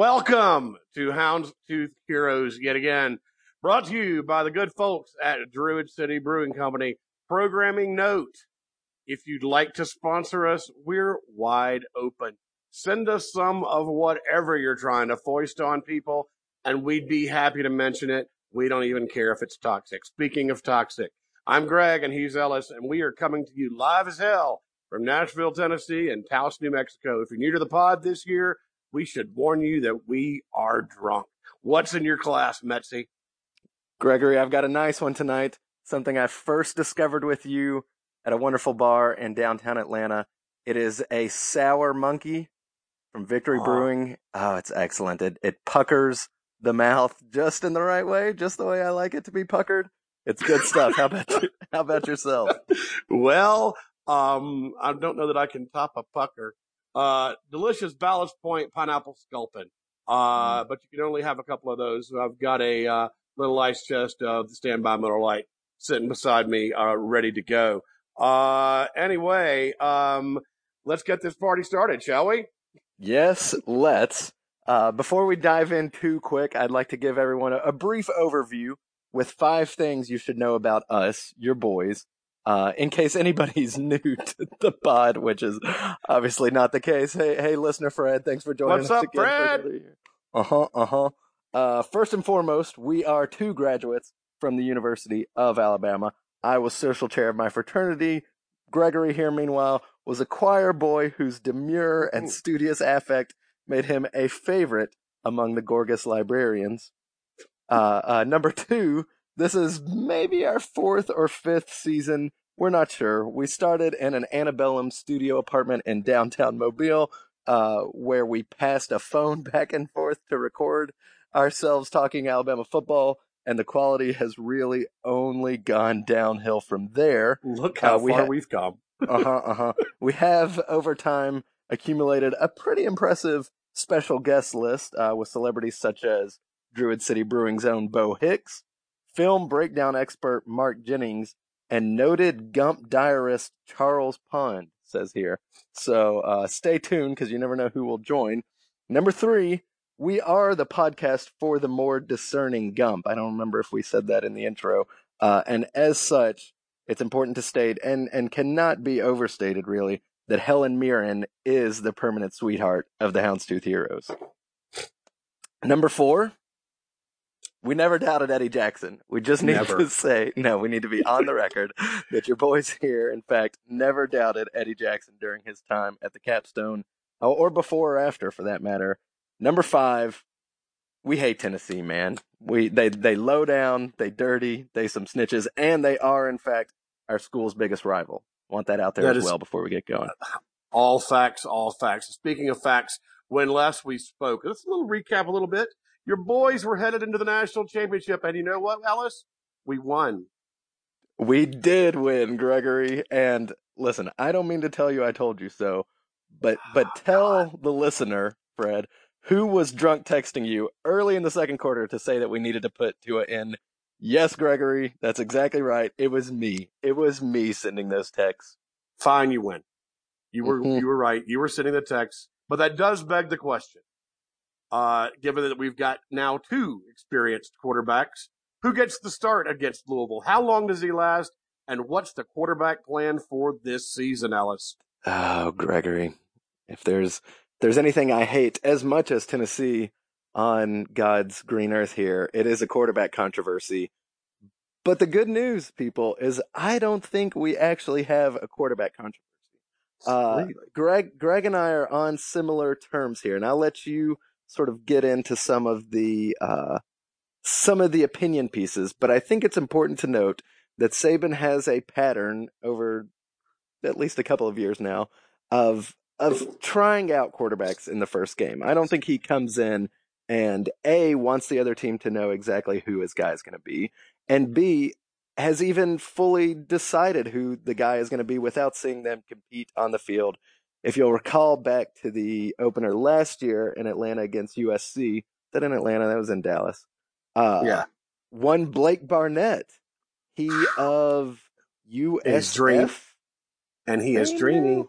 Welcome to Houndstooth Heroes yet again, brought to you by the good folks at Druid City Brewing Company. Programming note, if you'd like to sponsor us, we're wide open. Send us some of whatever you're trying to foist on people, and we'd be happy to mention it. We don't even care if it's toxic. Speaking of toxic, I'm Greg and he's Ellis, and we are coming to you live as hell from Nashville, Tennessee and Taos, New Mexico. If you're new to the pod this year, we should warn you that we are drunk. What's in your class, Metzi? Gregory, I've got a nice one tonight. Something I first discovered with you at a wonderful bar in downtown Atlanta. It is a sour monkey from Victory Oh. Brewing. Oh, it's excellent. It it puckers the mouth just in the right way, just the way I like it to be puckered. It's good stuff. How about you, how about yourself? Well, um, I don't know that I can top a pucker. Uh, delicious Ballast Point pineapple sculpin. Uh, but you can only have a couple of those. I've got a, uh, little ice chest of the standby Miller Lite sitting beside me, uh, ready to go. Uh, anyway, um, let's get this party started, shall we? Yes, let's. Uh, before we dive in too quick, I'd like to give everyone a, a brief overview with five things you should know about us, your boys, uh, in case anybody's new to the pod, which is obviously not the case. Hey, hey, listener Fred, thanks for joining What's us up, again. Fred? Uh huh, uh huh. Uh, first and foremost, we are two graduates from the University of Alabama. I was social chair of my fraternity. Gregory here, meanwhile, was a choir boy whose demure and Ooh. studious affect made him a favorite among the Gorgas librarians. Uh, uh, number two, this is maybe our fourth or fifth season. We're not sure. We started in an antebellum studio apartment in downtown Mobile, uh, where we passed a phone back and forth to record ourselves talking Alabama football, and the quality has really only gone downhill from there Look how Uh, we far ha- we've come. uh huh, uh huh. We have over time accumulated a pretty impressive special guest list uh, with celebrities such as Druid City Brewing's own Bo Hicks, film breakdown expert Mark Jennings, and noted Gump diarist Charles Pond. Says here. So uh, stay tuned because you never know who will join. Number three, we are the podcast for the more discerning Gump. I don't remember if we said that in the intro. Uh, and as such, it's important to state and and cannot be overstated really that Helen Mirren is the permanent sweetheart of the Houndstooth Heroes. Number four, we never doubted Eddie Jackson. We just need Never. to say no. We need to be on the record that your boys here, in fact, never doubted Eddie Jackson during his time at the Capstone, uh, or before or after, for that matter. Number five, we hate Tennessee, man. We they they low down, they dirty, they some snitches, and they are in fact our school's biggest rival. Want that out there That as well before we get going. All facts, all facts. Speaking of facts, when last we spoke, let's a little recap a little bit. Your boys were headed into the national championship, and you know what, Ellis? We won. We did win, Gregory. And listen, I don't mean to tell you I told you so, but but Oh, tell the listener, Fred, who was drunk texting you early in the second quarter to say that we needed to put Tua in. Yes, Gregory, that's exactly right. It was me. It was me sending those texts. Fine, you win. You were Mhm. you were right. You were sending the texts. but that does beg the question. Uh, given that we've got now two experienced quarterbacks, who gets the start against Louisville? How long does he last? And what's the quarterback plan for this season, Ellis? Oh, Gregory, if there's if there's anything I hate as much as Tennessee on God's green earth here, it is a quarterback controversy. But the good news, people, is I don't think we actually have a quarterback controversy. Uh, Greg, Greg and I are on similar terms here, and I'll let you sort of get into some of the uh, some of the opinion pieces. But I think it's important to note that Saban has a pattern over at least a couple of years now of of trying out quarterbacks in the first game. I don't think he comes in and A wants the other team to know exactly who his guy is going to be, and B has even fully decided who the guy is going to be without seeing them compete on the field. If you'll recall back to the opener last year in Atlanta against USC, that in Atlanta, that was in Dallas. Uh, yeah. one Blake Barnett, he of Is USF. And he is dreamy.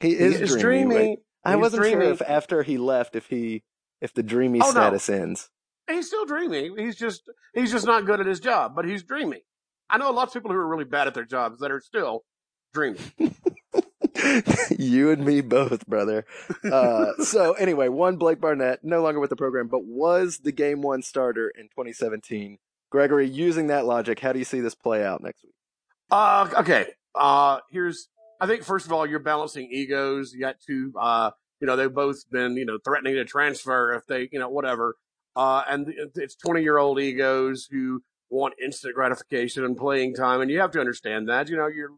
He He is, is dreamy. dreamy. I wasn't sure if after he left, if he if the dreamy Oh, no. status ends. He's still dreaming. He's just he's just not good at his job, but he's dreaming. I know a lot of people who are really bad at their jobs that are still dreaming. you and me both, brother. Uh, so anyway, one Blake Barnett, no longer with the program, but was the game one starter in 2017. Gregory, using that logic, how do you see this play out next week? Uh, okay. Uh, here's, I think first of all, you're balancing egos. You got two, uh, you know, they've both been, you know, threatening to transfer if they, you know, whatever. Uh, and it's 20 year old egos who want instant gratification and playing time. And you have to understand that, you know, you're,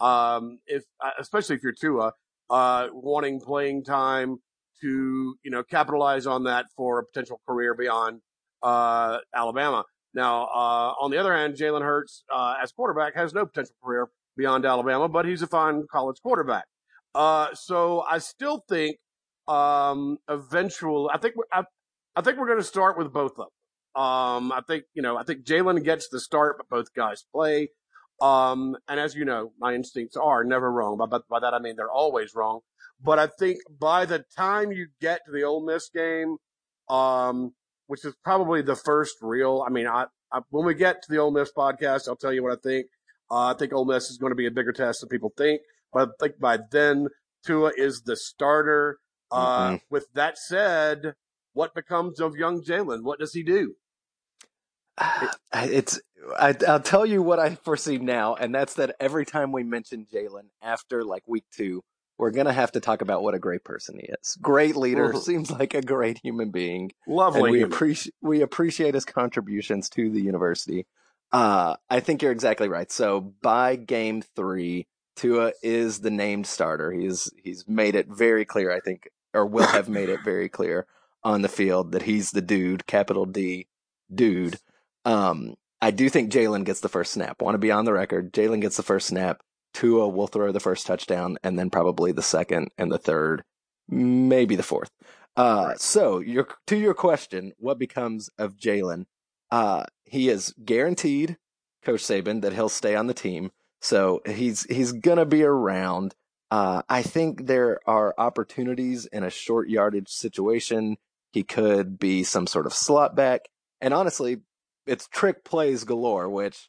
um, if, uh, especially if you're Tua, uh, wanting playing time to, you know, capitalize on that for a potential career beyond, uh, Alabama. Now, uh, on the other hand, Jalen Hurts, uh, as quarterback has no potential career beyond Alabama, but he's a fine college quarterback. Uh, so I still think, um, eventually, I think, I, I think we're going to start with both of them. Um, I think, you know, I think Jalen gets the start, but both guys play. Um, and as you know, my instincts are never wrong. By, by that, I mean they're always wrong. But I think by the time you get to the Ole Miss game, um, which is probably the first real, I mean, I, I, when we get to the Ole Miss podcast, I'll tell you what I think. Uh, I think Ole Miss is going to be a bigger test than people think. But I think by then, Tua is the starter. Uh, Mhm. with that said, what becomes of young Jalen? What does he do? It's I, I'll tell you what I foresee now, and that's that every time we mention Jalen after like week two, we're gonna have to talk about what a great person he is. Great leader, Mhm. seems like a great human being, and Lovely. we appreciate we appreciate his contributions to the university. Uh, I think you're exactly right. So by game three, Tua is the named starter. He's he's made it very clear. I think, or will have made it very clear on the field that he's the dude, capital D, dude. Um, I do think Jalen gets the first snap. Want to be on the record? Jalen gets the first snap. Tua will throw the first touchdown, and then probably the second and the third, maybe the fourth. Uh, Right. so your to your question, what becomes of Jalen? Uh, he is guaranteed, Coach Saban, that he'll stay on the team. So he's he's gonna be around. Uh, I think there are opportunities in a short yardage situation. He could be some sort of slot back, and honestly, it's trick plays galore, which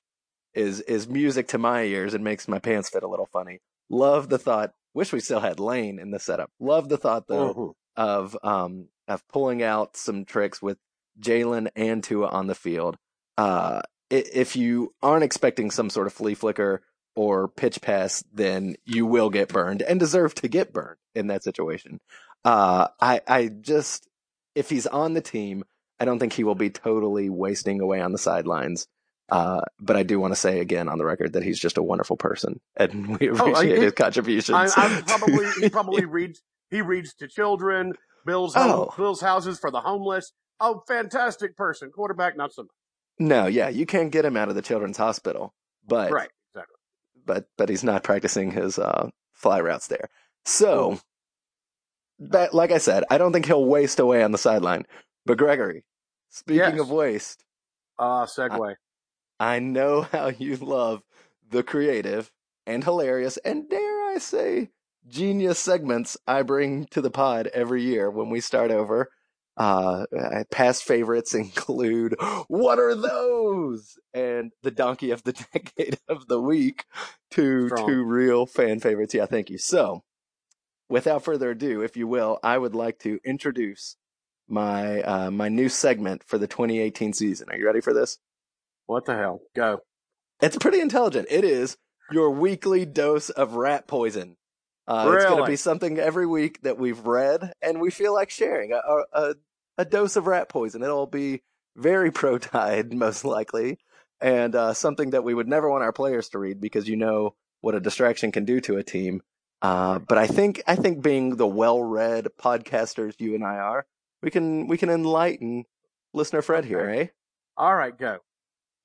is is music to my ears and makes my pants fit a little funny. Love the thought. Wish we still had Lane in the setup. Love the thought though Mhm. of um of pulling out some tricks with Jalen and Tua on the field. Uh, if you aren't expecting some sort of flea flicker or pitch pass, then you will get burned and deserve to get burned in that situation. Uh, I I just if he's on the team, I don't think he will be totally wasting away on the sidelines. Uh, but I do want to say again on the record that he's just a wonderful person, and we Oh, appreciate he- his contributions. I, I'm probably he probably reads he reads to children, builds home, Oh. builds houses for the homeless. Oh, fantastic person, quarterback, not so much. No, yeah, you can't get him out of the children's hospital, but Right, exactly. but but he's not practicing his uh, fly routes there. So, that like I said, I don't think he'll waste away on the sideline. But Gregory, speaking Yes. of waste, Uh, segue. I know how you love the creative and hilarious and dare I say genius segments I bring to the pod every year when we start over. Uh, uh, past favorites include what are those and the donkey of the decade of the week. Two Strong. two real fan favorites. Yeah, thank you. So, without further ado, if you will, I would like to introduce my uh, my new segment for the 2018 season. Are you ready for this? what the hell? Go. It's pretty intelligent. It is your weekly dose of rat poison. Uh, It's going to be something every week that we've read and we feel like sharing a, a, a, a dose of rat poison. It'll be very pro tide, most likely, and uh, something that we would never want our players to read because you know what a distraction can do to a team. Uh, but I think I think being the well-read podcasters you and I are, we can we can enlighten listener Fred here, eh? All right, go.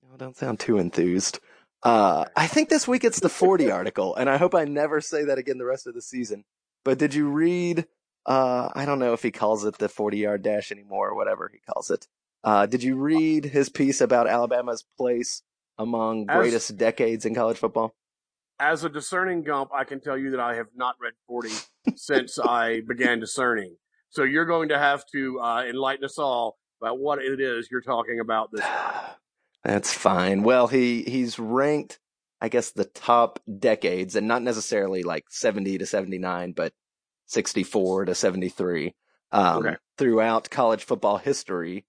No, don't sound too enthused. Uh, I think this week it's the Forde article, and I hope I never say that again the rest of the season. But did you read? Uh, I don't know if he calls it the Forde yard dash anymore or whatever he calls it. Uh, did you read his piece about Alabama's place among As- greatest decades in college football? As a discerning gump, I can tell you that I have not read Forde since I began discerning. So you're going to have to uh, enlighten us all about what it is you're talking about this. That's fine. Well, he he's ranked, I guess, the top decades, and not necessarily like 70 to 79, but 64 to 73 um, Okay. throughout college football history,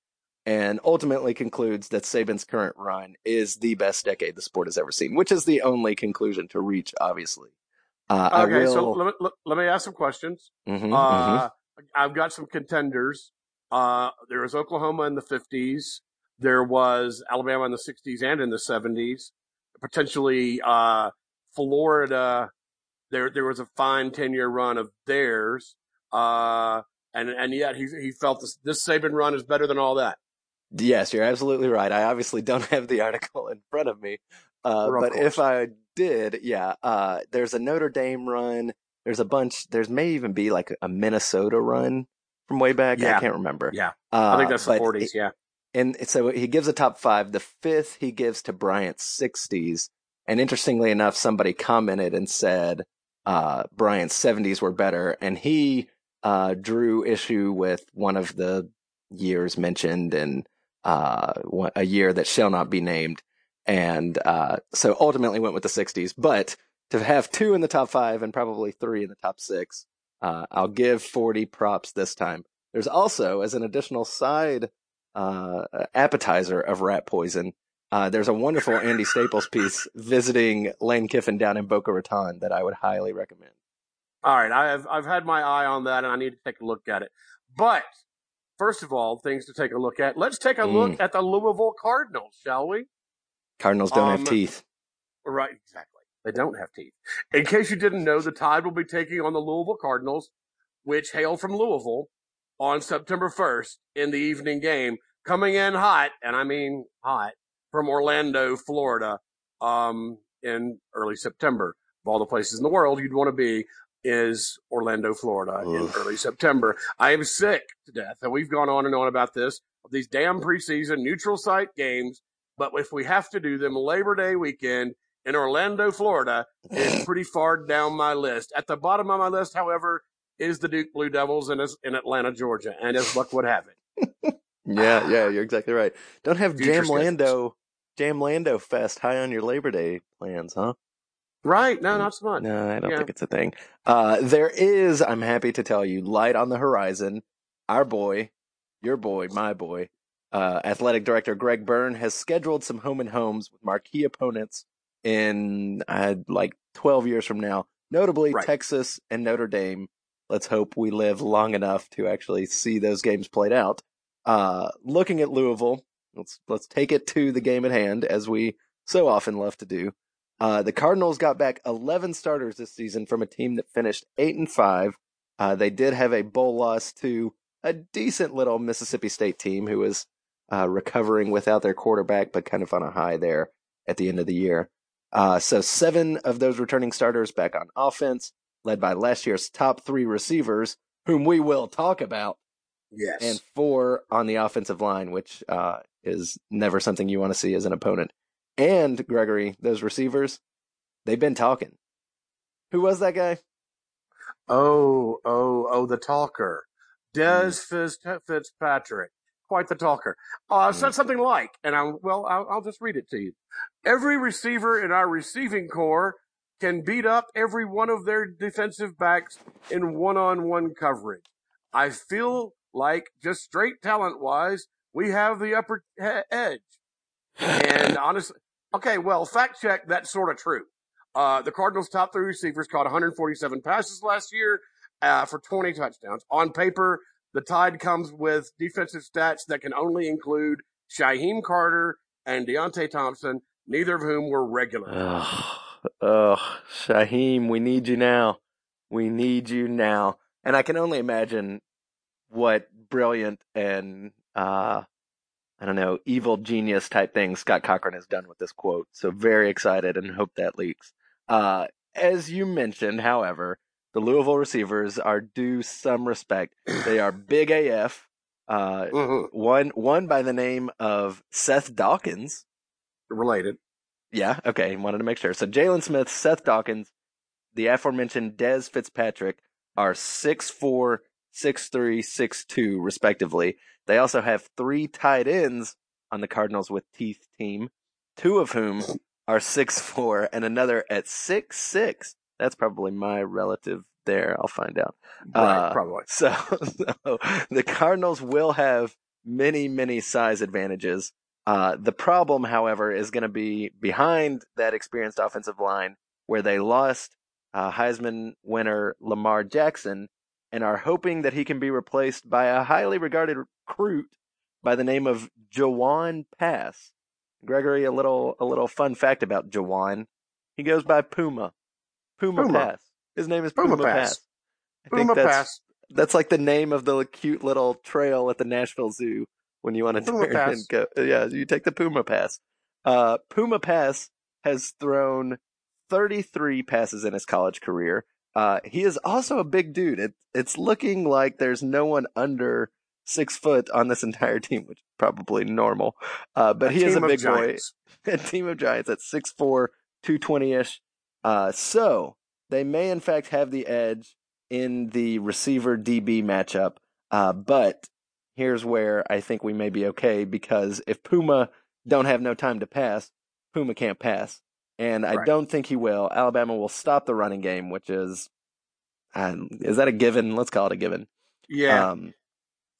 and ultimately concludes that Saban's current run is the best decade the sport has ever seen, which is the only conclusion to reach, obviously. Uh, Okay, will, so let me, let, me ask some questions. Mhm, mhm. Uh, I've got some contenders. Uh, there was Oklahoma in the 50s. There was Alabama in the 60s and in the 70s. Potentially, uh, Florida. There, there was a fine 10 year run of theirs. Uh, and, and yet he, he felt this, this Saban run is better than all that. Yes, you're absolutely right. I obviously don't have the article in front of me. Uh, but course. if I did, yeah, uh, there's a Notre Dame run. There's a bunch. There's may even be like a Minnesota run from way back. Yeah. I can't remember. Yeah. Uh, I think that's the 40s. it- yeah. and so he gives a top five. The fifth he gives to Bryant's 60s. And interestingly enough, somebody commented and said uh, Bryant's 70s were better. And he uh, drew issue with one of the years mentioned and uh, a year that shall not be named. And uh, so ultimately went with the 60s. But to have two in the top five and probably three in the top six, uh, I'll give Forde props this time. There's also, as an additional side uh, appetizer of rat poison. Uh, there's a wonderful Andy Staples piece visiting Lane Kiffin down in Boca Raton that I would highly recommend. All right, I have I've had my eye on that, and I need to take a look at it. But first of all, things to take a look at. Let's take a look at the Louisville Cardinals, shall we? Cardinals don't Um, have teeth. Right, exactly. They don't have teeth. In case you didn't know, the Tide will be taking on the Louisville Cardinals, which hail from Louisville, on September 1st in the evening game, coming in hot, and I mean hot, from Orlando, Florida, um, in early September. Of all the places in the world you'd want to be is Orlando, Florida in early September. I am sick to death, and we've gone on and on about this, of these damn preseason neutral site games. But if we have to do them Labor Day weekend in Orlando, Florida, is pretty far down my list. At the bottom of my list, however, is the Duke Blue Devils in, in Atlanta, Georgia. And as luck would have it. Yeah, yeah, you're exactly right. Don't have Jam. Lando, Jam Lando Fest high on your Labor Day plans, huh? Right? No, not so much. No, I don't Yeah. think it's a thing. Uh, there is, I'm happy to tell you, light on the horizon. Our boy, your boy, my boy, uh, athletic director Greg Byrne has scheduled some home and homes with marquee opponents in uh, like 12 years from now, notably Right. Texas and Notre Dame. Let's hope we live long enough to actually see those games played out. Uh, looking at Louisville, let's let's take it to the game at hand, as we so often love to do. Uh, the Cardinals got back 11 starters this season from a team that finished eight and five. Uh, they did have a bowl loss to a decent little Mississippi State team who was uh, recovering without their quarterback, but kind of on a high there at the end of the year. Uh, so seven of those returning starters back on offense, led by last year's top three receivers, whom we will talk about, Yes. and four on the offensive line, which uh, is never something you want to see as an opponent. And Gregory, those receivers, they've been talking. Who was that guy? Oh, oh, oh, the talker. Dez Fitz, Fitzpatrick. Quite the talker. Uh, said something like, and I, well, I'll, I'll just read it to you. Every receiver in our receiving core can beat up every one of their defensive backs in one-on-one coverage. I feel like just straight talent wise, we have the upper he- edge. And honestly, okay, well, fact check, that's sort of true. Uh, the Cardinals' top three receivers caught 147 passes last year uh, for 20 touchdowns. On paper, the Tide comes with defensive stats that can only include Shyheim Carter and Deionte Thompson, neither of whom were regular. Oh, oh, Shyheim, we need you now. We need you now. And I can only imagine what brilliant and uh I don't know, evil genius type thing Scott Cochran has done with this quote. So very excited and hope that leaks. Uh as you mentioned, however, the Louisville receivers are due some respect. They are big AF. Uh Mhm. one one by the name of Seth Dawkins. Related. Yeah, okay. Wanted to make sure. So Jaylen Smith, Seth Dawkins, the aforementioned Dez Fitzpatrick are 6'4, 6'3, 6'2, respectively. They also have three tight ends on the Cardinals with teeth team, two of whom are 6'4 and another at 6'6. That's probably my relative there. I'll find out. Right, Uh, probably. So, so the Cardinals will have many, many size advantages. Uh, the problem, however, is going to be behind that experienced offensive line where they lost uh, Heisman winner Lamar Jackson and are hoping that he can be replaced by a highly regarded recruit by the name of Jawon Pass. Gregory, a little a little fun fact about Jawon. He goes by Puma. Puma, Puma. Pass. His name is Puma, Puma Pass. Pass. I think Puma that's, pass. that's like the name of the cute little trail at the Nashville Zoo when you want to Puma turn Pass. and go. Yeah, you take the Puma Pass. Uh, Puma Pass has thrown 33 passes in his college career. Uh, he is also a big dude. It, it's looking like there's no one under six foot on this entire team, which is probably normal. Uh, but A he is a big boy a team of giants at 6'4, 220 ish. Uh, so they may, in fact, have the edge in the receiver DB matchup. Uh, but here's where I think we may be okay because if Puma don't have no time to pass, Puma can't pass. And I Right. don't think he will. Alabama will stop the running game, which is, um, is that a given? Let's call it a given. Yeah. Um,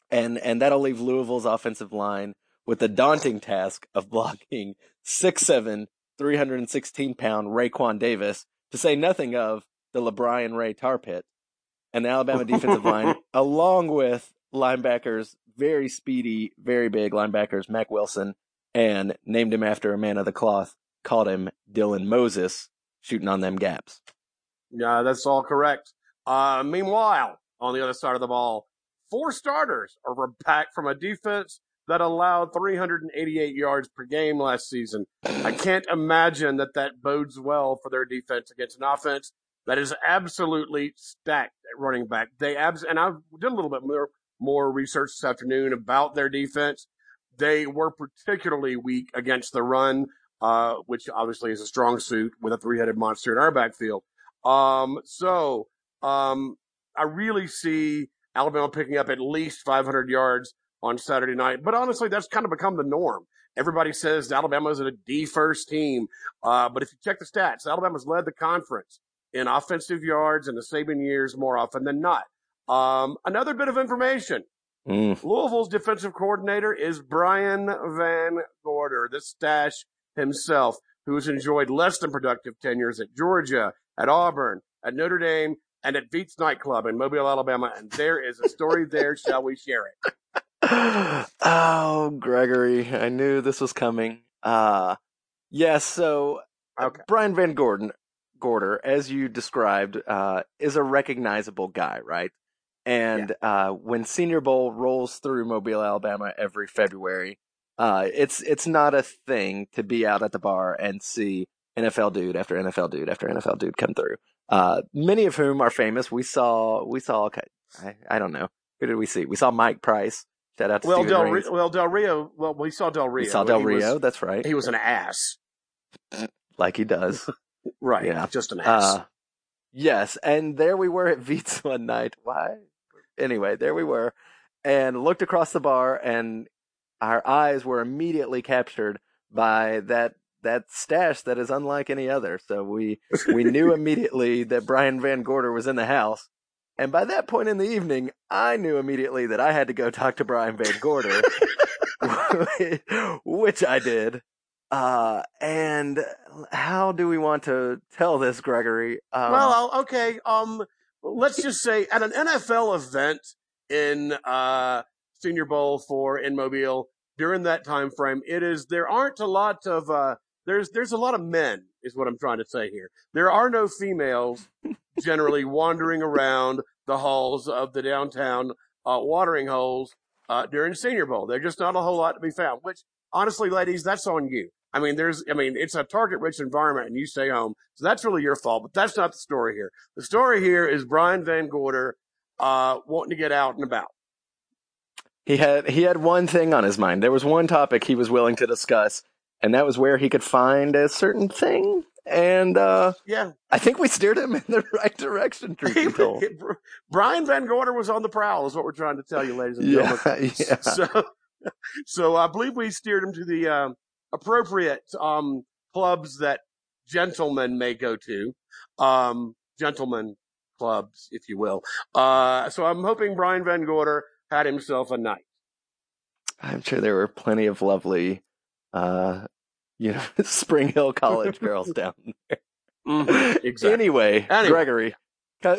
and and that'll leave Louisville's offensive line with the daunting task of blocking 6'7", 316 pound Raekwon Davis, to say nothing of the LaBryan Ray Tar Pit, and the Alabama defensive line, along with linebackers, very speedy, very big linebackers, Mack Wilson, and named him after a man of the cloth, called him Dylan Moses, shooting on them gaps. Yeah, that's all correct. Uh, meanwhile, on the other side of the ball, four starters are back from a defense that allowed 388 yards per game last season. I can't imagine that that bodes well for their defense against an offense that is absolutely stacked at running back. They abs and I did a little bit more more research this afternoon about their defense. They were particularly weak against the run, uh, which obviously is a strong suit with a three-headed monster in our backfield. Um, so, um, I really see Alabama picking up at least 500 yards on Saturday night. But honestly, that's kind of become the norm. Everybody says Alabama's a D first team. Uh, but if you check the stats, Alabama's led the conference in offensive yards in the Saban years more often than not. Um, another bit of information. Mm. Louisville's defensive coordinator is Brian Van Gorder, the stash himself, who has enjoyed less than productive tenures at Georgia, at Auburn, at Notre Dame, and at Beats nightclub in Mobile, Alabama. And there is a story there. Shall we share it? oh, Gregory, I knew this was coming. Uh yes, so uh, Okay. Brian Van Gordon Gorder, as you described, uh, is a recognizable guy, right? And uh, when Senior Bowl rolls through Mobile, Alabama every February, uh, it's it's not a thing to be out at the bar and see NFL dude after NFL dude after NFL dude come through. Uh, many of whom are famous. We saw we saw okay, I, I don't know who did we see? We saw Mike Price. Shout out to Well, Del. Rio, well, Del Rio, well, we saw Del Rio. We saw Del He Rio. Was, that's right. he was an ass. like he does. Right. Yeah. Just an ass. Uh, yes, and there we were at Veets one night. Why? Anyway, there we were, and looked across the bar, and our eyes were immediately captured by that that stash that is unlike any other. So we we knew immediately that Brian Van Gorder was in the house. And by that point in the evening, I knew immediately that I had to go talk to Brian Van Gorder, which I did. Uh, and how do we want to tell this, Gregory? Um, well, I'll- okay. Um, let's just say at an NFL event in uh Senior Bowl for in Mobile during that time frame, it is there aren't a lot of uh there's there's a lot of men is what I'm trying to say here. There are no females generally wandering around the halls of the downtown uh, watering holes uh, during Senior Bowl. There's just not a whole lot to be found. Which honestly, ladies, that's on you. I mean, there's, I mean, it's a target rich environment and you stay home. So that's really your fault, but that's not the story here. The story here is Brian Van Gorder, uh, wanting to get out and about. he had he had one thing on his mind. There was one topic he was willing to discuss, and that was where he could find a certain thing and uh, Yeah. I think we steered him in the right direction. Brian Van Gorder was on the prowl, is what we're trying to tell you, ladies and yeah, gentlemen. yeah. So, so I believe we steered him to the um, appropriate um, clubs that gentlemen may go to, um, gentlemen clubs, if you will. Uh, so I'm hoping Brian Van Gorder had himself a night. I'm sure there were plenty of lovely, uh, you know, Spring Hill College girls down there. Mhm, exactly. Anyway, Anyway. Gregory,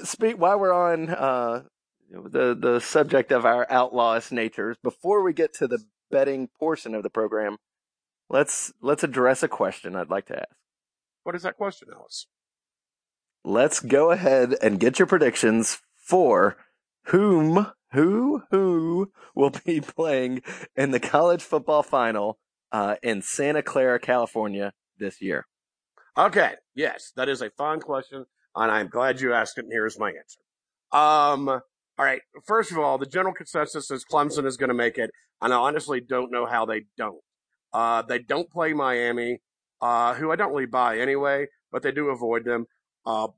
speak while we're on uh, the the subject of our outlawish natures. Before we get to the betting portion of the program, let's let's address a question I'd like to ask. What is that question, Ellis? Let's go ahead and get your predictions for whom who who will be playing in the college football final uh, in Santa Clara, California this year. Okay. Yes, that is a fun question, and I'm glad you asked it. And here's my answer. Um. All right. First of all, the general consensus is Clemson is going to make it, and I honestly don't know how they don't. Uh, they don't play Miami, uh, who I don't really buy anyway, but they do avoid them. Uh,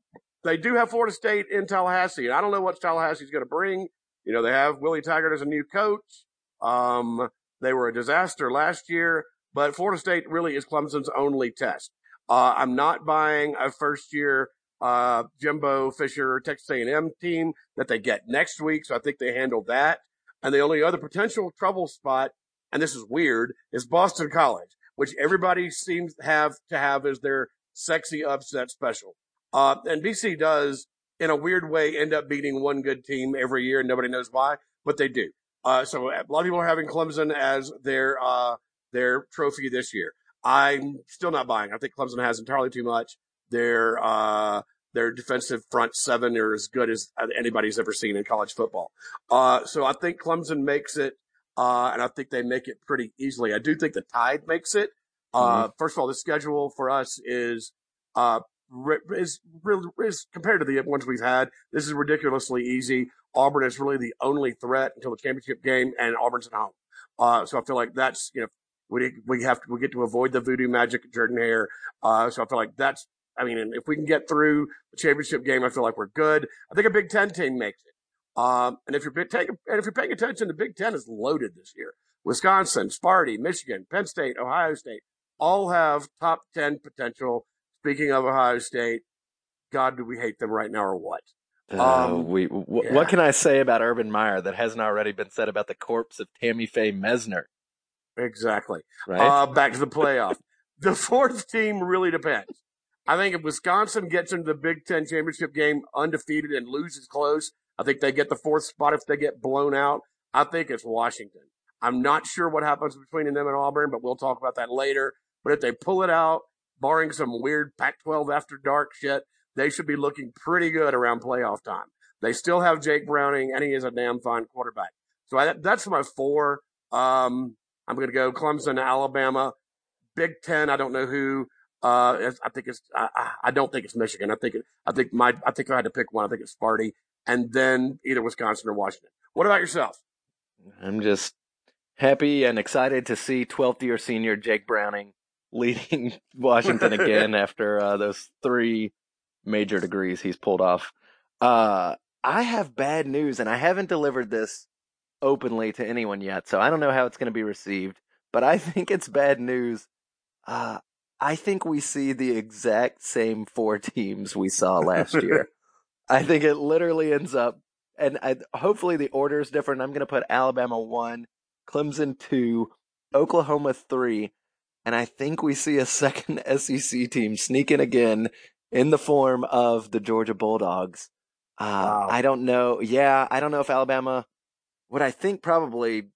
they do have Florida State in Tallahassee, and I don't know what Tallahassee's going to bring. You know, they have Willie Taggart as a new coach. Um, they were a disaster last year, but Florida State really is Clemson's only test. Uh, I'm not buying a first year, uh, Jimbo Fisher Texas A&M team that they get next week. So I think they handled that. And the only other potential trouble spot, and this is weird, is Boston College, which everybody seems to have to have as their sexy upset special. Uh, and BC does, in a weird way, end up beating one good team every year, and nobody knows why, but they do. Uh, so a lot of people are having Clemson as their uh, their trophy this year. I'm still not buying. I think Clemson has entirely too much. Their uh, their defensive front seven are as good as anybody's ever seen in college football. Uh, so I think Clemson makes it, uh, and I think they make it pretty easily. I do think the Tide makes it. Uh, First of all, the schedule for us is uh, is really is compared to the ones we've had. This is ridiculously easy. Auburn is really the only threat until the championship game, and Auburn's at home. Uh, so I feel like that's you know we we have to we get to avoid the voodoo magic of Jordan Hare. Uh, so I feel like that's I mean, if we can get through the championship game, I feel like we're good. I think a Big Ten team makes it. Um, and if you're taking and if you're paying attention, the Big Ten is loaded this year. Wisconsin, Sparty, Michigan, Penn State, Ohio State, all have top ten potential. Speaking of Ohio State, God, do we hate them right now or what? Uh, Um, we w- yeah. what can I say about Urban Meyer that hasn't already been said about the corpse of Tammy Faye Messner? Exactly. Right? Uh, back to the playoff. the fourth team really depends. I think if Wisconsin gets into the Big Ten championship game undefeated and loses close, I think they get the fourth spot if they get blown out. I think it's Washington. I'm not sure what happens between them and Auburn, but we'll talk about that later. But if they pull it out, barring some weird Pac-12 after dark shit, they should be looking pretty good around playoff time. They still have Jake Browning, and he is a damn fine quarterback. So I, that's my four. Um, I'm going to go Clemson, Alabama, Big Ten. I don't know who. Uh, I think it's. I, I- don't think it's Michigan. I think. It, I think my. I think I had to pick one. I think it's Sparty, and then either Wisconsin or Washington. What about yourself? I'm just happy and excited to see 12th year senior Jake Browning leading Washington again after uh, those three major degrees he's pulled off. Uh, I have bad news, and I haven't delivered this openly to anyone yet, so I don't know how it's going to be received. But I think it's bad news. Uh, I think we see the exact same four teams we saw last year. I think it literally ends up, and I, hopefully the order is different. I'm going to put Alabama one, Clemson two, Oklahoma three, and I think we see a second SEC team sneak in again in the form of the Georgia Bulldogs. Uh, Wow. I don't know. Yeah, I don't know if Alabama. What I think probably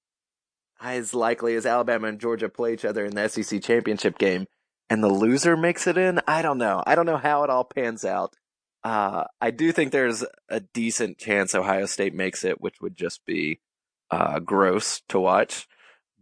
as likely as Alabama and Georgia play each other in the SEC championship game, and the loser makes it in. I don't know. I don't know how it all pans out. Uh, I do think there's a decent chance Ohio State makes it, which would just be uh, gross to watch.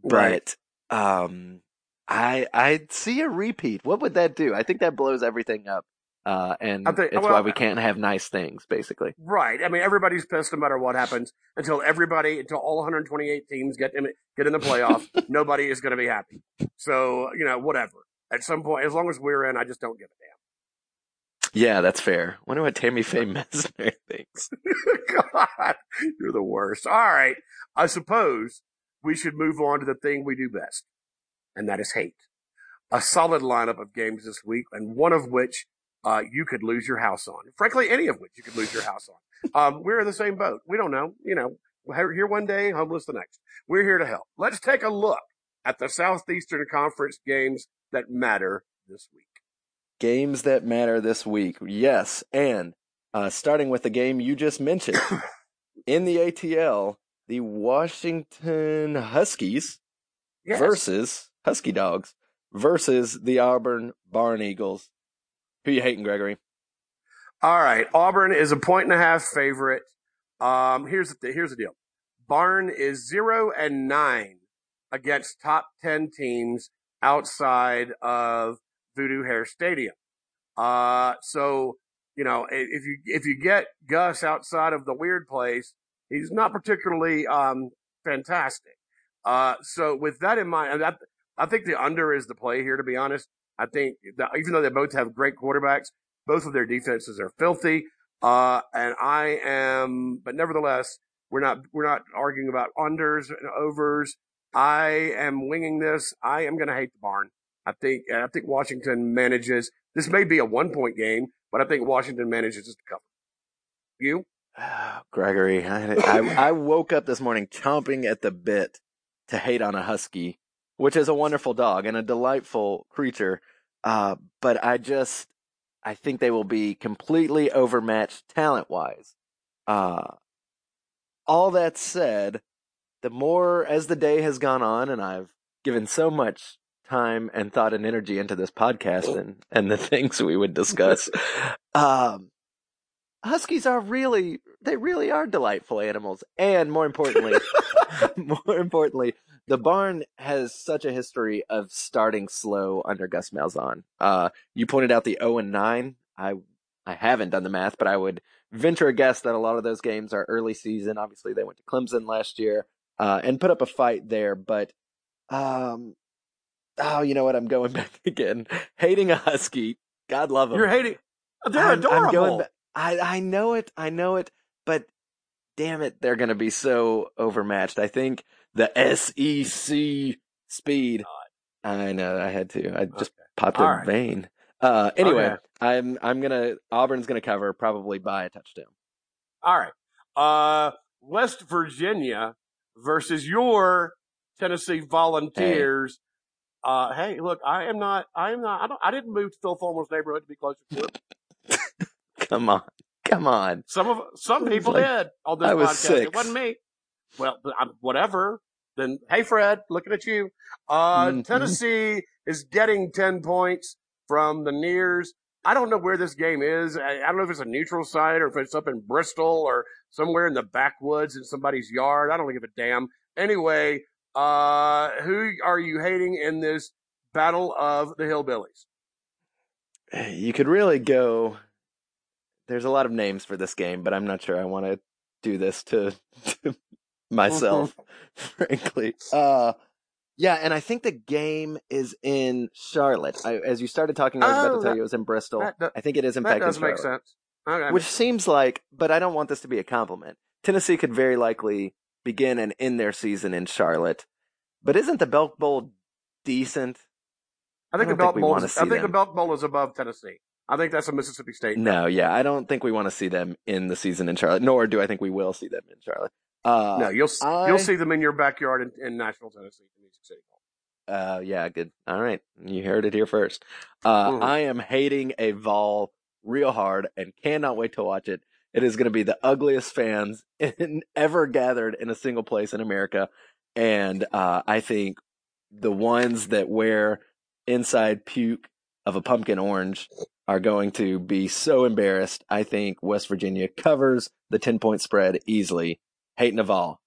Right. But um, I I see a repeat. What would that do? I think that blows everything up. Uh, and think- it's well, why we can't have nice things, basically. Right. I mean, everybody's pissed no matter what happens until everybody, until all 128 teams get in, get in the playoff. nobody is going to be happy. So, you know, whatever. At some point, as long as we're in, I just don't give a damn. Yeah, that's fair. Wonder what Tammy Faye Messner thinks. God, you're the worst. All right. I suppose we should move on to the thing we do best, and that is hate. A solid lineup of games this week, and one of which uh, you could lose your house on. Frankly, any of which you could lose your house on. Um, we're in the same boat. We don't know. You know, we're here one day, homeless the next. We're here to help. Let's take a look at the Southeastern Conference games that matter this week. Games that matter this week. Yes. And uh, starting with the game you just mentioned in the ATL, the Washington Huskies Yes. versus Husky Dogs versus the Auburn Barn Eagles. Who you hating, Gregory? All right. Auburn is a point and a half favorite. Um, here's the, here's the deal. Barn is zero and nine against top 10 teams outside of Voodoo Hare Stadium. Uh, so, you know, if you, if you get Gus outside of the weird place, he's not particularly, um, fantastic. Uh, so with that in mind, that, I think the under is the play here, to be honest. I think that even though they both have great quarterbacks, both of their defenses are filthy. Uh, and I am, but nevertheless, we're not, we're not arguing about unders and overs. I am winging this. I am going to hate the barn. I think, I think Washington manages, this may be a one point game, but I think Washington manages to cover. You? Gregory, I, I, I woke up this morning chomping at the bit to hate on a husky, which is a wonderful dog and a delightful creature. Uh, but I just, I think they will be completely overmatched talent wise. Uh, all that said, the more as the day has gone on, and I've given so much time and thought and energy into this podcast and, and the things we would discuss, um, Huskies are really, they really are delightful animals. And more importantly, more importantly, the barn has such a history of starting slow under Gus Malzahn. Uh, you pointed out the 0 and 9. I, I haven't done the math, but I would venture a guess that a lot of those games are early season. Obviously, they went to Clemson last year, uh, and put up a fight there, but, um, oh, you know what? I'm going back again. Hating a Husky. God love them. You're hating, they're I'm- I'm adorable. going ba- I I know it. I know it. But damn it, they're going to be so overmatched. I think the SEC speed. I know. I had to. I just popped a All right. vein. Uh, anyway, Okay. I'm I'm gonna Auburn's gonna cover probably by a touchdown. All right. Uh, West Virginia versus your Tennessee Volunteers. Uh, hey, look, I am not, I am not, I don't, I didn't move to Phil Fulmer's neighborhood to be closer to it. Come on, come on. Some of, some people like- did on this I was podcast. six. It wasn't me. Well, I'm, whatever. Then, hey, Fred, looking at you. Uh, Mhm. Tennessee is getting 10 points from the Nears. I don't know where this game is. I, I don't know if it's a neutral site or if it's up in Bristol or somewhere in the backwoods in somebody's yard. I don't give a damn. Anyway, uh, who are you hating in this battle of the hillbillies? You could really go. There's a lot of names for this game, but I'm not sure I want to do this to, to myself, frankly. Uh, yeah, and I think the game is in Charlotte. I, as you started talking, I was about Oh, to tell that- you it was in Bristol. that do- I think it is in that fact in does make Charlotte, sense. Okay. which seems like, but I don't want this to be a compliment. Tennessee could very likely begin and end their season in Charlotte, but isn't the Belk Bowl decent? I think I the think Bowl. Is, I think the. Belk Bowl is above Tennessee. I think that's a Mississippi State. No, yeah, I don't think we want to see them in the season in Charlotte, nor do I think we will see them in Charlotte. Uh, no, you'll I- you'll see them in your backyard in, in Nashville, Tennessee, in Music City Hall. Uh, yeah, good. All right, you heard it here first. Uh, Mhm. I am hating a Vol real hard and cannot wait to watch it. It is going to be the ugliest fans in, ever gathered in a single place in America, and uh, I think the ones that wear inside puke of a pumpkin orange are going to be so embarrassed. I think West Virginia covers the ten point spread easily. Hate a Vol.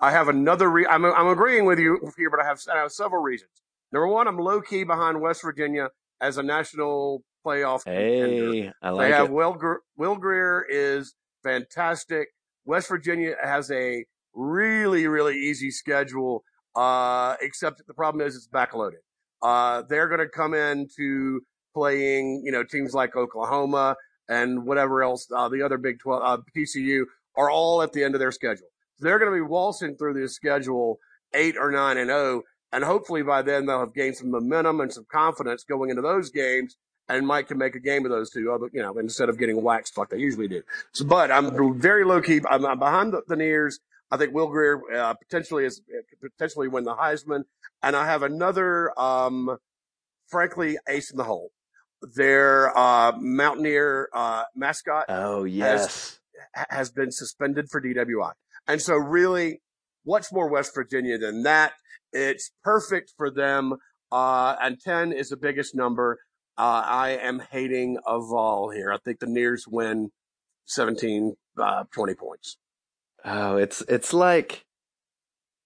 I have another. Re- I'm I'm agreeing with you here, but I have I have several reasons. Number one, I'm low key behind West Virginia as a national playoff contender. Hey, I like they have it. Will Gre- Will Grier is fantastic. West Virginia has a really really easy schedule, uh, except the problem is it's backloaded. Uh, they're going to come into playing, you know, teams like Oklahoma and whatever else, uh, the other Big 12, uh, TCU are all at the end of their schedule. So they're going to be waltzing through this schedule eight or nine and oh. And hopefully by then they'll have gained some momentum and some confidence going into those games and Mike can make a game of those two, other, you know, instead of getting waxed like they usually do. So, but I'm very low key. I'm, I'm behind the, the Nears. I think Will Grier uh, potentially is potentially win the Heisman, and I have another, um, frankly, ace in the hole. Their uh, Mountaineer uh, mascot. Oh yes, has, has been suspended for DWI, and so really, what's more West Virginia than that? It's perfect for them. Uh, and 10 is the biggest number. Uh, I am hating a vol here. I think the Nears win 17, uh, 20 points. Oh, it's it's like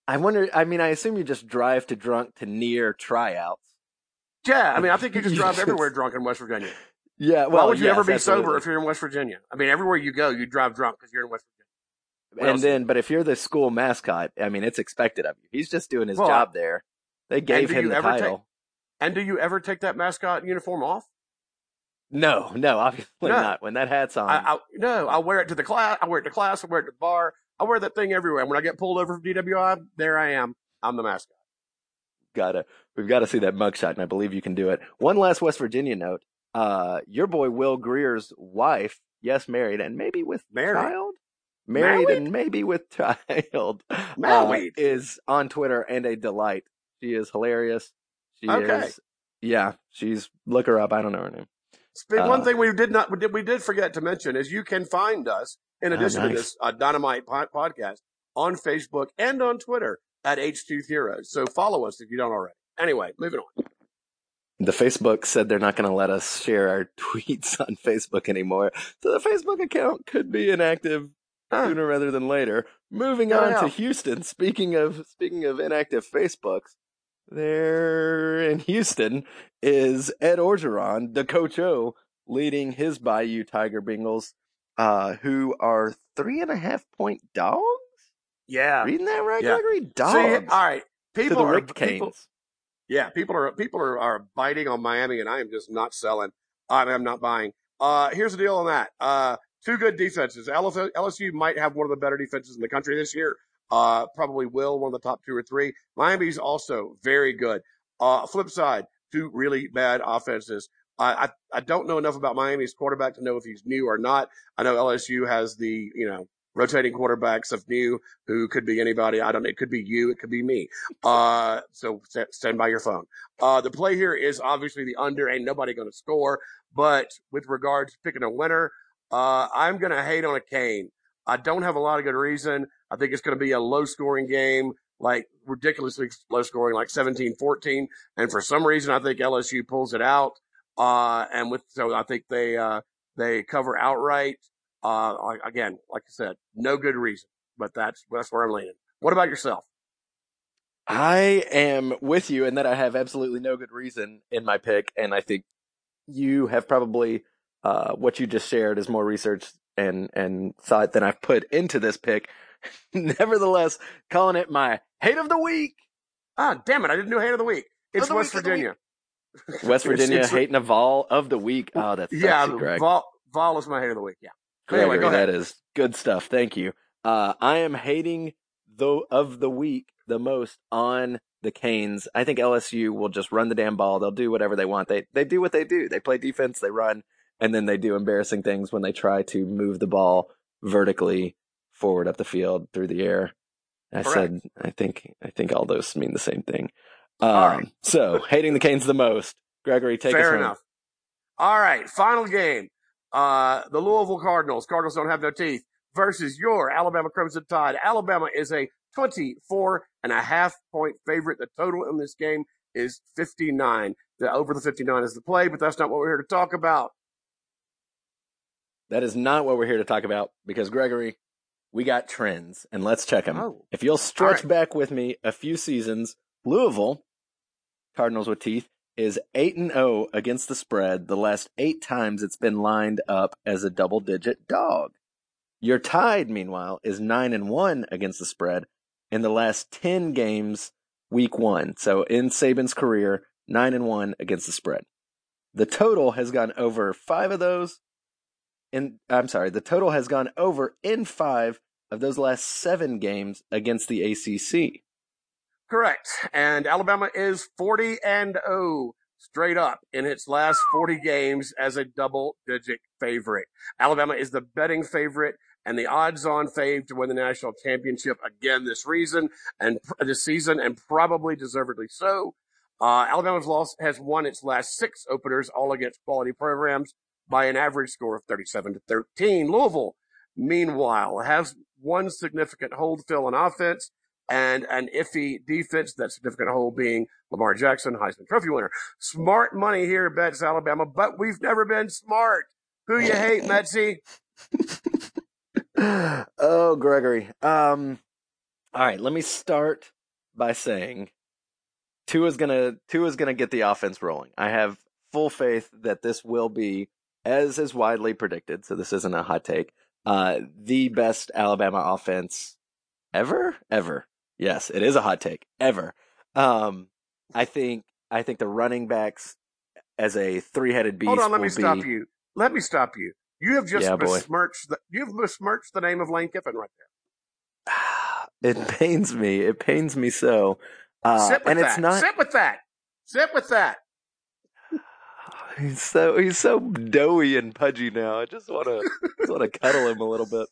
I wonder. I mean, I assume you just drive to drunk to near tryouts. Yeah, I mean, I think you just drive everywhere drunk in West Virginia. Yeah, well, why would you yes, ever be absolutely. sober if you're in West Virginia? I mean, everywhere you go, you drive drunk because you're in West Virginia. What And else? then, but if you're the school mascot, I mean, it's expected of you. He's just doing his Well, job there. They gave him the take- title. And do you ever take that mascot uniform off? No, no, obviously No. not. When that hat's on, I, I no, I wear it to the class. I wear it to class. I wear it to the bar. I wear that thing everywhere. When I get pulled over from DWI, there I am. I'm the mascot. gotta we've got to see that mugshot, and I believe you can do it. One last West Virginia note: uh, your boy Will Grier's wife, yes, married, and maybe with Married? child, married, Married? and maybe with child, uh, is on Twitter and a delight. She is hilarious. She Okay. is, yeah, she's look her up. I don't know her name. Speak- One Uh, thing we did not we did, we did forget to mention is you can find us in Oh, addition to this uh, Dynamite po- podcast on Facebook and on Twitter at H Tooth Heroes. So follow us if you don't already. Anyway, moving on. The Facebook said they're not going to let us share our tweets on Facebook anymore, so the Facebook account could be inactive Huh. sooner rather than later. Moving to on to. Houston. Speaking of speaking of inactive Facebooks, there in Houston is Ed Orgeron, the coach O, leading his Bayou Tiger Bengals, uh, who are three and a half point dogs. Yeah. Reading that right, Yeah. Gregory? Dogs all right. to People the are people. Yeah, people are people are, are biting on Miami, and I am just not selling. I I'm not buying. Uh, here's the deal on that. Uh, two good defenses. LSU, LSU might have one of the better defenses in the country this year. Uh, probably will one of the top two or three. Miami's also very good. Uh, flip side, two really bad offenses. I, I I don't know enough about Miami's quarterback to know if he's new or not. I know LSU has the you know rotating quarterbacks of new who could be anybody. I don't know. It could be you. It could be me. Uh, so st- stand by your phone. Uh, the play here is obviously the under. Ain't nobody going to score. But with regards to picking a winner, uh, I'm going to hate on a Kane. I don't have a lot of good reason. I think it's going to be a low scoring game, like ridiculously low scoring, like 17 14. And for some reason, I think LSU pulls it out. Uh, and with, so I think they, uh, they cover outright. Uh, again, like I said, no good reason, but that's, that's where I'm leaning. What about yourself? I am with you in that I have absolutely no good reason in my pick, and I think you have probably uh, what you just shared is more research and and thought than I've put into this pick. Nevertheless, calling it my hate of the week. Ah, damn it. I didn't do hate of the week. It's the West week, Virginia. West Virginia it's- hating a vol of the week. Oh, that's Yeah, sexy, Vol, Vol is my hate of the week. Yeah. Anyway, Gregory, go ahead. that is good stuff. Thank you. Uh, I am hating the of the week the most on the Canes. I think LSU will just run the damn ball. They'll do whatever they want. They they do what they do. They play defense. They run, and then they do embarrassing things when they try to move the ball vertically forward up the field through the air. I Correct. said I think I think all those mean the same thing. Um, right. So hating the Canes the most. Gregory, take us Fair home. enough. All right. Final game. Uh, the Louisville Cardinals. Cardinals don't have no teeth versus your Alabama Crimson Tide. Alabama is a 24 and a half point favorite. The total in this game is 59. The over the 59 is the play, but that's not what we're here to talk about. That is not what we're here to talk about because Gregory, we got trends and let's check them. Oh. If you'll stretch right. back with me a few seasons, Louisville, Cardinals with teeth, is 8 and 0 against the spread the last 8 times it's been lined up as a double digit dog. Your Tide meanwhile is 9 and 1 against the spread in the last 10 games week 1. So in Saban's career, 9 and 1 against the spread. The total has gone over five of those. In I'm sorry, the total has gone over in five of those last seven games against the ACC. Correct. And Alabama is 40 and 0 straight up in its last 40 games as a double digit favorite. Alabama is the betting favorite and the odds on fave to win the national championship again this reason and this season and probably deservedly so. Uh, Alabama's loss has won its last six openers, all against quality programs by an average score of 37 to 13. Louisville, meanwhile, has one significant hold fill on offense and an iffy defense. That significant hole being Lamar Jackson, Heisman Trophy winner. Smart money here bets Alabama, but we've never been smart. Who you hate, Metsy? oh, Gregory. Um, all right, let me start by saying Tua's gonna Tua's gonna get the offense rolling. I have full faith that this will be, as is widely predicted. So this isn't a hot take. Uh, the best Alabama offense ever, ever. Yes, it is a hot take ever. Um, I think I think the running backs as a three headed beast. Hold on, let me be... stop you. Let me stop you. You have just yeah, besmirched the, you've besmirched the name of Lane Kiffin right there. it pains me. It pains me so. Uh, Sit with and that. It's not... Sit with that. Sit with that. He's so he's so doughy and pudgy now. I just want to want to cuddle him a little bit.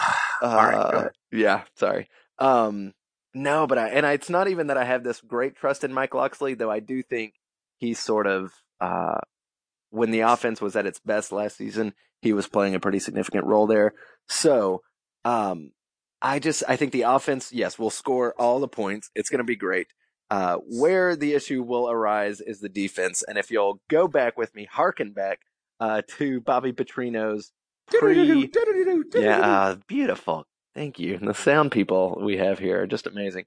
Uh, All right, yeah, sorry. Um, no, but I and I, it's not even that I have this great trust in Mike Locksley, though. I do think he's sort of uh, when the offense was at its best last season, he was playing a pretty significant role there. So, um, I just I think the offense, yes, will score all the points. It's going to be great. Uh, where the issue will arise is the defense, and if you'll go back with me, harken back uh, to Bobby Petrino's pre, yeah, uh, beautiful. Thank you. And the sound people we have here are just amazing.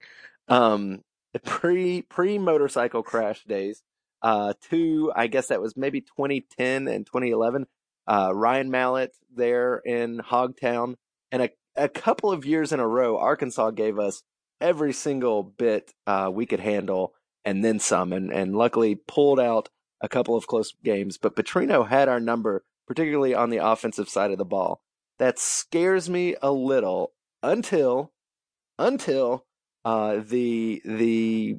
Um, pre pre motorcycle crash days, uh, to I guess that was maybe 2010 and 2011. Uh, Ryan Mallett there in Hogtown, and a a couple of years in a row, Arkansas gave us every single bit uh, we could handle and then some, and, and luckily pulled out a couple of close games. But Petrino had our number, particularly on the offensive side of the ball. That scares me a little until until uh, the the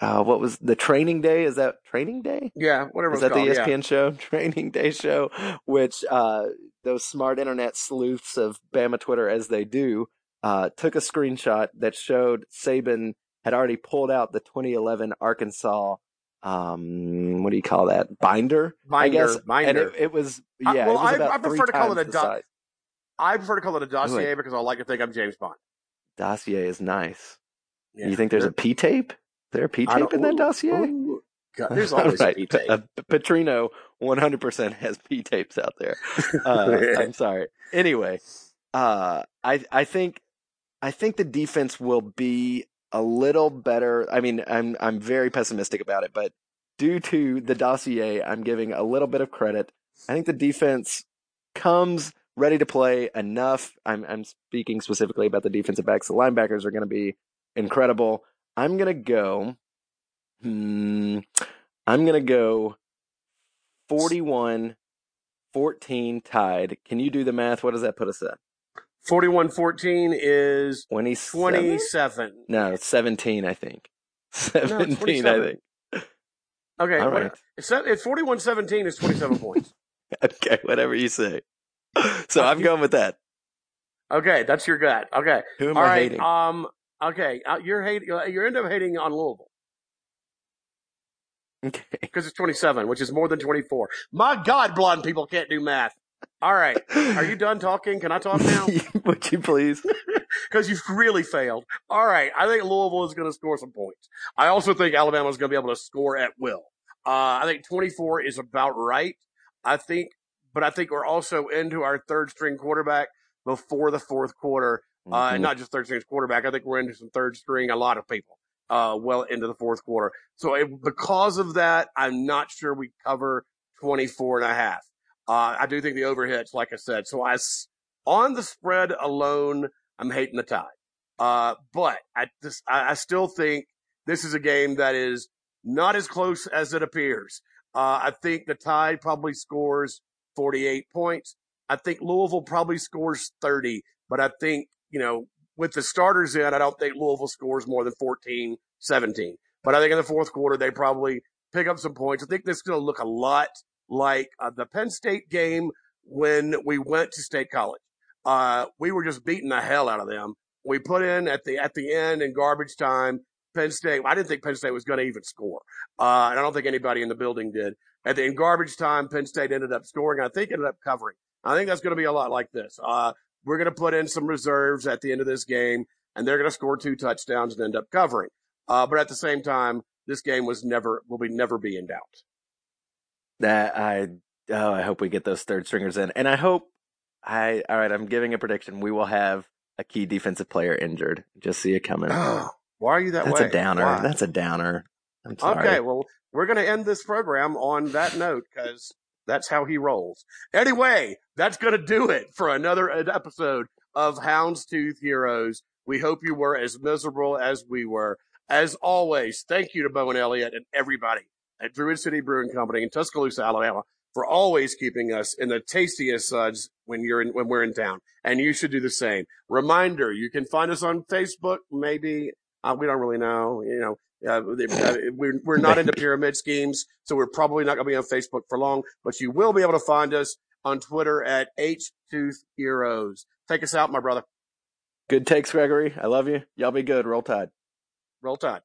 uh, what was the training day? Is that training day? Yeah, whatever. Is that called, the ESPN yeah. show, training day show, which uh, those smart internet sleuths of Bama Twitter, as they do, uh, took a screenshot that showed Saban had already pulled out the 2011 Arkansas. Um, what do you call that? Binder, binder, I guess. Binder. And it, it was yeah. Well, was I, I, prefer to call it a do- I prefer to call it a dossier because I like to think I'm James Bond. Dossier is nice. Yeah, you think there's a P tape? there a P tape in that dossier? Ooh, God, there's always right. a P tape. Uh, Petrino 100% has P tapes out there. Uh, I'm sorry. Anyway, uh, I I think I think the defense will be a little better. I mean, I'm I'm very pessimistic about it, but due to the dossier, I'm giving a little bit of credit. I think the defense comes ready to play enough. I'm I'm speaking specifically about the defensive backs. The linebackers are going to be incredible. I'm going to go. Hmm, I'm going to go 41 14 tied. Can you do the math? What does that put us at? 41 14 is 27? 27. No, 17, I think. 17, no, I think. Okay, All right. It's, it's 41 17 is 27 points. Okay, whatever you say. So I'm going with that. Okay, that's your gut. Okay. Who am All I right, hating? Um, okay, uh, you're hating. You end up hating on Louisville. Okay. Because it's 27, which is more than 24. My God, blonde people can't do math. All right. Are you done talking? Can I talk now? Would you please? Because you've really failed. All right. I think Louisville is going to score some points. I also think Alabama is going to be able to score at will. Uh, I think 24 is about right. I think, but I think we're also into our third string quarterback before the fourth quarter. Uh, mm-hmm. not just third string quarterback. I think we're into some third string, a lot of people uh, well into the fourth quarter. So it, because of that, I'm not sure we cover 24 and a half. Uh, I do think the overhits, like I said. So I, on the spread alone, I'm hating the tide. Uh, but I just, I, I still think this is a game that is not as close as it appears. Uh, I think the Tide probably scores 48 points. I think Louisville probably scores 30, but I think, you know, with the starters in, I don't think Louisville scores more than 14, 17. But I think in the fourth quarter, they probably pick up some points. I think this is going to look a lot like uh, the Penn State game when we went to State College. Uh, we were just beating the hell out of them. We put in at the at the end in garbage time. Penn State. I didn't think Penn State was going to even score, uh, and I don't think anybody in the building did. At the in garbage time, Penn State ended up scoring. I think ended up covering. I think that's going to be a lot like this. Uh, we're going to put in some reserves at the end of this game, and they're going to score two touchdowns and end up covering. Uh, but at the same time, this game was never will be never be in doubt. That I oh I hope we get those third stringers in, and I hope I all right. I'm giving a prediction. We will have a key defensive player injured. Just see it coming. Why are you that That's way? a downer. Why? That's a downer. Okay, well, we're going to end this program on that note because that's how he rolls. Anyway, that's going to do it for another episode of Houndstooth Heroes. We hope you were as miserable as we were. As always, thank you to Bowen Elliott and everybody at Druid City Brewing Company in Tuscaloosa, Alabama, for always keeping us in the tastiest suds when you're in, when we're in town. And you should do the same. Reminder, you can find us on Facebook, maybe. Uh, we don't really know, you know, uh, uh, we're, we're not into pyramid schemes, so we're probably not going to be on Facebook for long, but you will be able to find us on Twitter at H Tooth Heroes. Take us out, my brother. Good takes, Gregory. I love you. Y'all be good. Roll Tide. Roll Tide.